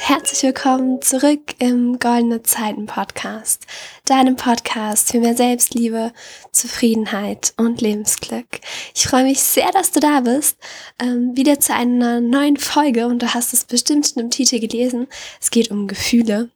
herzlich willkommen zurück im Goldene Zeiten Podcast, deinem Podcast für mehr Selbstliebe, Zufriedenheit und Lebensglück. Ich freue mich sehr, dass du da bist, ähm, wieder zu einer neuen Folge und du hast es bestimmt in dem Titel gelesen. Es geht um Gefühle.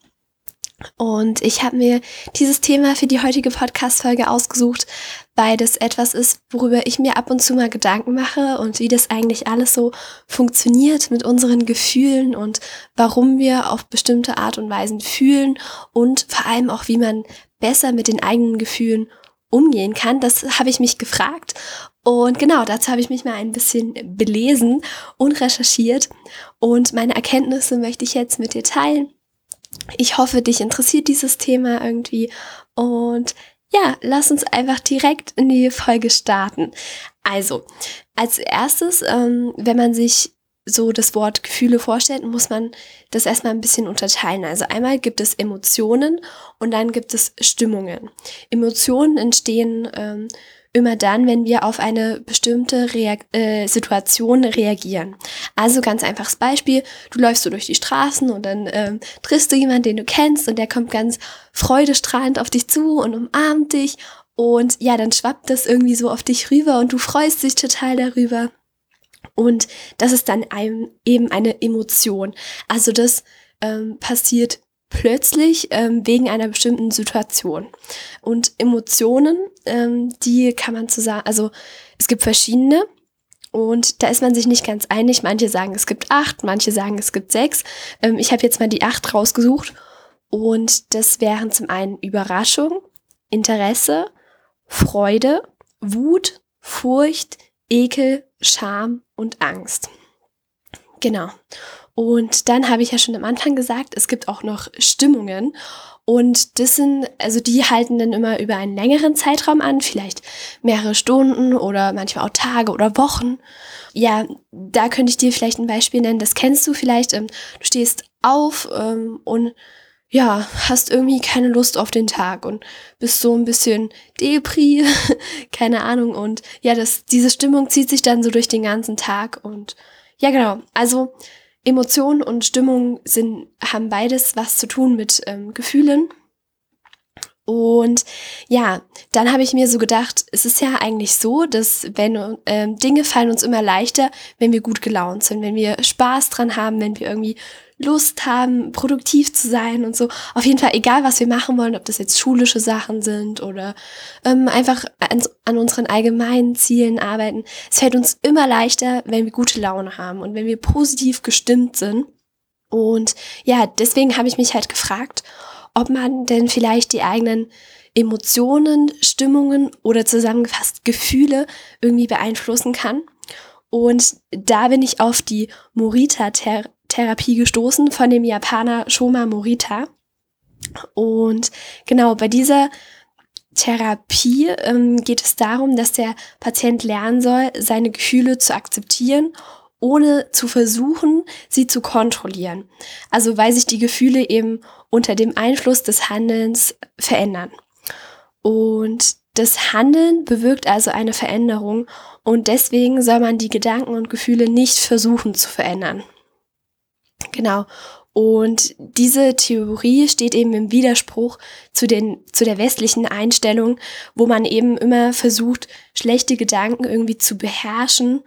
Und ich habe mir dieses Thema für die heutige Podcast-Folge ausgesucht, weil das etwas ist, worüber ich mir ab und zu mal Gedanken mache und wie das eigentlich alles so funktioniert mit unseren Gefühlen und warum wir auf bestimmte Art und Weisen fühlen und vor allem auch, wie man besser mit den eigenen Gefühlen umgehen kann. Das habe ich mich gefragt. Und genau, dazu habe ich mich mal ein bisschen belesen und recherchiert. Und meine Erkenntnisse möchte ich jetzt mit dir teilen ich hoffe, dich interessiert dieses Thema irgendwie und ja, lass uns einfach direkt in die Folge starten. Also, als erstes, ähm, wenn man sich so das Wort Gefühle vorstellt, muss man das erstmal ein bisschen unterteilen. Also einmal gibt es Emotionen und dann gibt es Stimmungen. Emotionen entstehen ähm, immer dann, wenn wir auf eine bestimmte Reak äh, Situation reagieren. Also ganz einfaches Beispiel, du läufst so durch die Straßen und dann ähm, triffst du jemanden, den du kennst und der kommt ganz freudestrahlend auf dich zu und umarmt dich und ja, dann schwappt das irgendwie so auf dich rüber und du freust dich total darüber. Und das ist dann einem eben eine Emotion. Also das ähm, passiert plötzlich ähm, wegen einer bestimmten Situation. Und Emotionen, ähm, die kann man zusammen, also es gibt verschiedene und da ist man sich nicht ganz einig. Manche sagen, es gibt acht, manche sagen, es gibt sechs. Ähm, ich habe jetzt mal die acht rausgesucht und das wären zum einen Überraschung, Interesse, Freude, Wut, Furcht, Ekel, Scham und Angst. Genau. Und dann habe ich ja schon am Anfang gesagt, es gibt auch noch Stimmungen. Und das sind, also die halten dann immer über einen längeren Zeitraum an, vielleicht mehrere Stunden oder manchmal auch Tage oder Wochen. Ja, da könnte ich dir vielleicht ein Beispiel nennen, das kennst du vielleicht. Ähm, du stehst auf ähm, und ja, hast irgendwie keine Lust auf den Tag und bist so ein bisschen Depri, keine Ahnung. Und ja, das, diese Stimmung zieht sich dann so durch den ganzen Tag und ja, genau. Also Emotionen und Stimmung sind, haben beides was zu tun mit ähm, Gefühlen. Und ja, dann habe ich mir so gedacht, es ist ja eigentlich so, dass wenn ähm, Dinge fallen uns immer leichter, wenn wir gut gelaunt sind, wenn wir Spaß dran haben, wenn wir irgendwie Lust haben, produktiv zu sein und so. Auf jeden Fall, egal was wir machen wollen, ob das jetzt schulische Sachen sind oder ähm, einfach an, an unseren allgemeinen Zielen arbeiten. Es fällt uns immer leichter, wenn wir gute Laune haben und wenn wir positiv gestimmt sind. Und ja, deswegen habe ich mich halt gefragt, ob man denn vielleicht die eigenen Emotionen, Stimmungen oder zusammengefasst Gefühle irgendwie beeinflussen kann. Und da bin ich auf die Morita-Therapie Therapie gestoßen von dem Japaner Shoma Morita. Und genau bei dieser Therapie ähm, geht es darum, dass der Patient lernen soll, seine Gefühle zu akzeptieren, ohne zu versuchen, sie zu kontrollieren. Also weil sich die Gefühle eben unter dem Einfluss des Handelns verändern. Und das Handeln bewirkt also eine Veränderung und deswegen soll man die Gedanken und Gefühle nicht versuchen zu verändern. Genau. Und diese Theorie steht eben im Widerspruch zu, den, zu der westlichen Einstellung, wo man eben immer versucht, schlechte Gedanken irgendwie zu beherrschen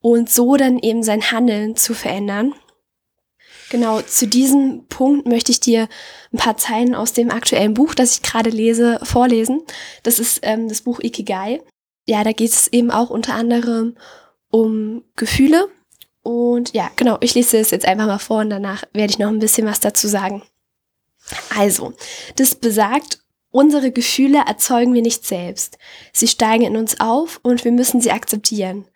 und so dann eben sein Handeln zu verändern. Genau, zu diesem Punkt möchte ich dir ein paar Zeilen aus dem aktuellen Buch, das ich gerade lese, vorlesen. Das ist ähm, das Buch Ikigai. Ja, da geht es eben auch unter anderem um Gefühle und ja, genau, ich lese es jetzt einfach mal vor und danach werde ich noch ein bisschen was dazu sagen. Also, das besagt, unsere Gefühle erzeugen wir nicht selbst. Sie steigen in uns auf und wir müssen sie akzeptieren.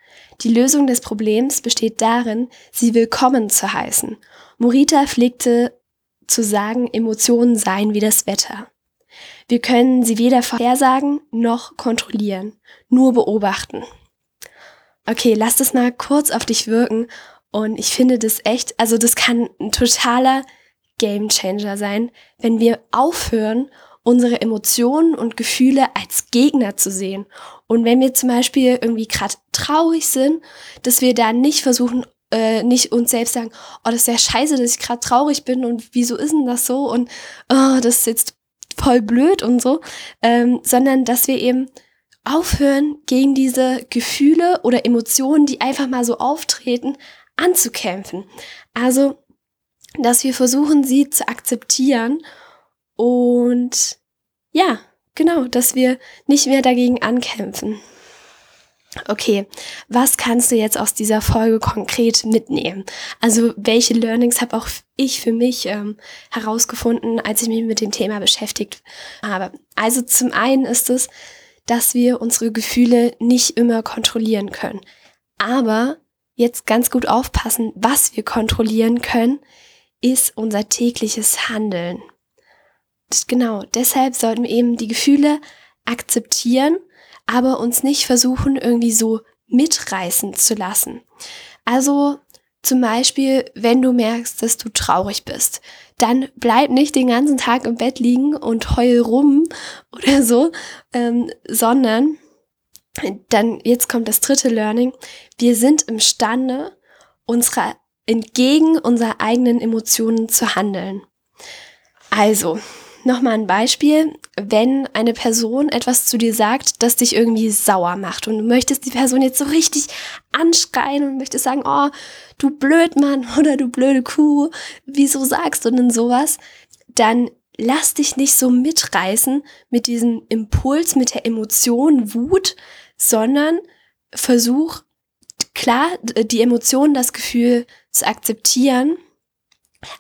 Die Lösung des Problems besteht darin, sie willkommen zu heißen. Morita pflegte zu sagen, Emotionen seien wie das Wetter. Wir können sie weder vorhersagen noch kontrollieren, nur beobachten okay, lass das mal kurz auf dich wirken. Und ich finde das echt, also das kann ein totaler Game Changer sein, wenn wir aufhören, unsere Emotionen und Gefühle als Gegner zu sehen. Und wenn wir zum Beispiel irgendwie gerade traurig sind, dass wir da nicht versuchen, äh, nicht uns selbst sagen, oh, das ist ja scheiße, dass ich gerade traurig bin und wieso ist denn das so und oh, das ist jetzt voll blöd und so, ähm, sondern dass wir eben aufhören, gegen diese Gefühle oder Emotionen, die einfach mal so auftreten, anzukämpfen. Also, dass wir versuchen, sie zu akzeptieren und ja, genau, dass wir nicht mehr dagegen ankämpfen. Okay, was kannst du jetzt aus dieser Folge konkret mitnehmen? Also welche Learnings habe auch ich für mich ähm, herausgefunden, als ich mich mit dem Thema beschäftigt habe? Also zum einen ist es, dass wir unsere Gefühle nicht immer kontrollieren können. Aber jetzt ganz gut aufpassen, was wir kontrollieren können, ist unser tägliches Handeln. Genau, deshalb sollten wir eben die Gefühle akzeptieren aber uns nicht versuchen, irgendwie so mitreißen zu lassen. Also zum Beispiel, wenn du merkst, dass du traurig bist, dann bleib nicht den ganzen Tag im Bett liegen und heul rum oder so, ähm, sondern dann, jetzt kommt das dritte Learning, wir sind imstande, unsere, entgegen unserer eigenen Emotionen zu handeln. Also, Nochmal ein Beispiel, wenn eine Person etwas zu dir sagt, das dich irgendwie sauer macht und du möchtest die Person jetzt so richtig anschreien und möchtest sagen, oh, du Blödmann oder du blöde Kuh, wieso sagst du denn sowas? Dann lass dich nicht so mitreißen mit diesem Impuls, mit der Emotion Wut, sondern versuch klar die Emotion, das Gefühl zu akzeptieren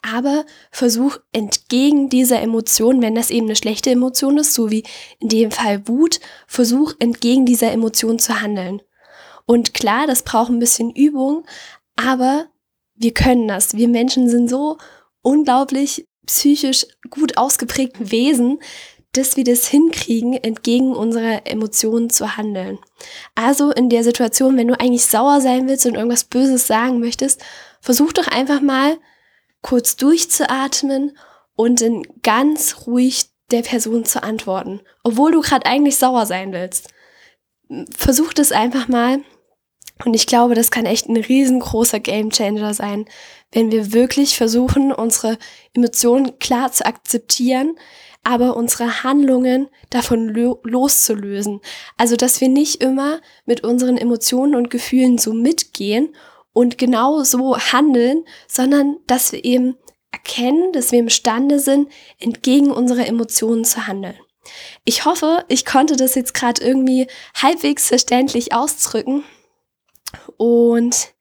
aber versuch entgegen dieser Emotion, wenn das eben eine schlechte Emotion ist, so wie in dem Fall Wut, versuch entgegen dieser Emotion zu handeln. Und klar, das braucht ein bisschen Übung, aber wir können das. Wir Menschen sind so unglaublich psychisch gut ausgeprägten Wesen, dass wir das hinkriegen, entgegen unserer Emotionen zu handeln. Also in der Situation, wenn du eigentlich sauer sein willst und irgendwas Böses sagen möchtest, versuch doch einfach mal kurz durchzuatmen und dann ganz ruhig der Person zu antworten, obwohl du gerade eigentlich sauer sein willst. Versuch das einfach mal und ich glaube, das kann echt ein riesengroßer Gamechanger sein, wenn wir wirklich versuchen, unsere Emotionen klar zu akzeptieren, aber unsere Handlungen davon lo loszulösen. Also, dass wir nicht immer mit unseren Emotionen und Gefühlen so mitgehen und genau so handeln, sondern dass wir eben erkennen, dass wir imstande sind, entgegen unserer Emotionen zu handeln. Ich hoffe, ich konnte das jetzt gerade irgendwie halbwegs verständlich ausdrücken. Und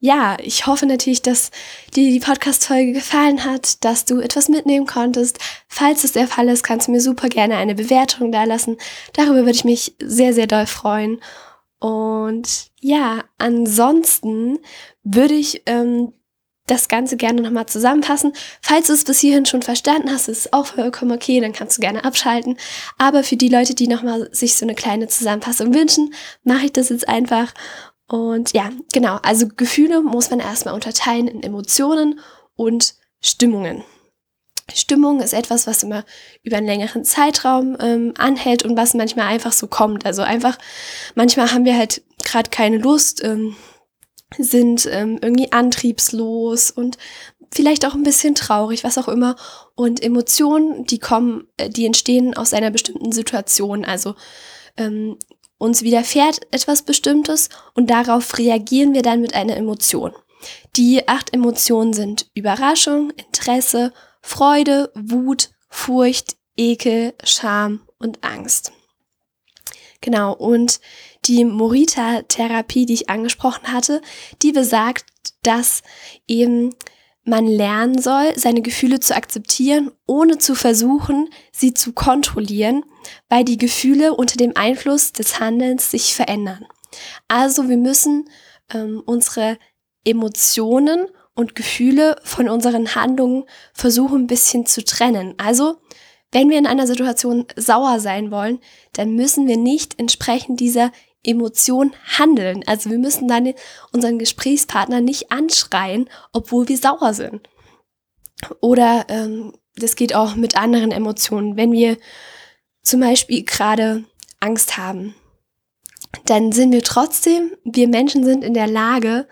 ja, ich hoffe natürlich, dass dir die Podcast-Folge gefallen hat, dass du etwas mitnehmen konntest. Falls es der Fall ist, kannst du mir super gerne eine Bewertung da lassen. Darüber würde ich mich sehr, sehr doll freuen. Und ja, ansonsten würde ich ähm, das Ganze gerne nochmal zusammenfassen. Falls du es bis hierhin schon verstanden hast, ist es auch vollkommen okay, dann kannst du gerne abschalten. Aber für die Leute, die nochmal sich so eine kleine Zusammenfassung wünschen, mache ich das jetzt einfach. Und ja, genau, also Gefühle muss man erstmal unterteilen in Emotionen und Stimmungen. Stimmung ist etwas, was immer über einen längeren Zeitraum ähm, anhält und was manchmal einfach so kommt. Also einfach, manchmal haben wir halt gerade keine Lust, ähm, sind ähm, irgendwie antriebslos und vielleicht auch ein bisschen traurig, was auch immer. Und Emotionen, die kommen, äh, die entstehen aus einer bestimmten Situation. Also ähm, uns widerfährt etwas Bestimmtes und darauf reagieren wir dann mit einer Emotion. Die acht Emotionen sind Überraschung, Interesse, Freude, Wut, Furcht, Ekel, Scham und Angst. Genau, und die Morita-Therapie, die ich angesprochen hatte, die besagt, dass eben man lernen soll, seine Gefühle zu akzeptieren, ohne zu versuchen, sie zu kontrollieren, weil die Gefühle unter dem Einfluss des Handelns sich verändern. Also wir müssen ähm, unsere Emotionen und Gefühle von unseren Handlungen versuchen ein bisschen zu trennen. Also, wenn wir in einer Situation sauer sein wollen, dann müssen wir nicht entsprechend dieser Emotion handeln. Also wir müssen dann unseren Gesprächspartner nicht anschreien, obwohl wir sauer sind. Oder ähm, das geht auch mit anderen Emotionen. Wenn wir zum Beispiel gerade Angst haben, dann sind wir trotzdem, wir Menschen sind in der Lage,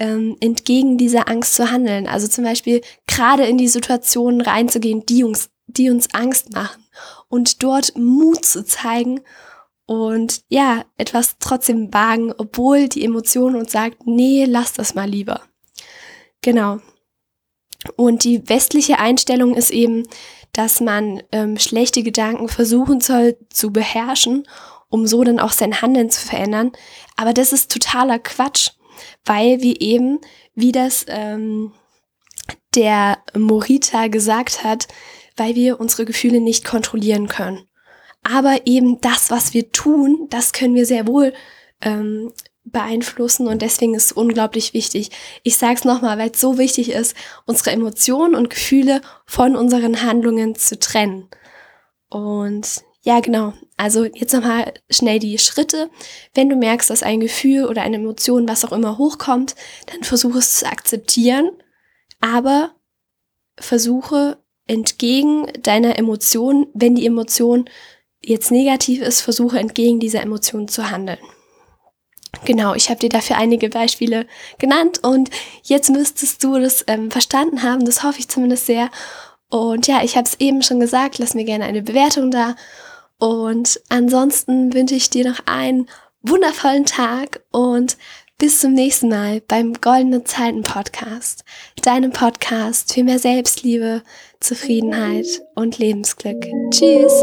ähm, entgegen dieser Angst zu handeln. Also zum Beispiel gerade in die Situationen reinzugehen, die uns, die uns Angst machen und dort Mut zu zeigen und ja, etwas trotzdem wagen, obwohl die Emotion uns sagt, nee, lass das mal lieber. Genau. Und die westliche Einstellung ist eben, dass man ähm, schlechte Gedanken versuchen soll zu beherrschen, um so dann auch sein Handeln zu verändern. Aber das ist totaler Quatsch, weil wir eben, wie das ähm, der Morita gesagt hat, weil wir unsere Gefühle nicht kontrollieren können. Aber eben das, was wir tun, das können wir sehr wohl ähm, beeinflussen und deswegen ist es unglaublich wichtig. Ich sage es nochmal, weil es so wichtig ist, unsere Emotionen und Gefühle von unseren Handlungen zu trennen. Und ja, genau. Also jetzt nochmal schnell die Schritte. Wenn du merkst, dass ein Gefühl oder eine Emotion, was auch immer hochkommt, dann versuche es zu akzeptieren, aber versuche entgegen deiner Emotion, wenn die Emotion jetzt negativ ist, versuche entgegen dieser Emotion zu handeln. Genau, ich habe dir dafür einige Beispiele genannt und jetzt müsstest du das ähm, verstanden haben. Das hoffe ich zumindest sehr. Und ja, ich habe es eben schon gesagt, lass mir gerne eine Bewertung da. Und ansonsten wünsche ich dir noch einen wundervollen Tag und bis zum nächsten Mal beim Goldene Zeiten Podcast, deinem Podcast für mehr Selbstliebe, Zufriedenheit und Lebensglück. Tschüss!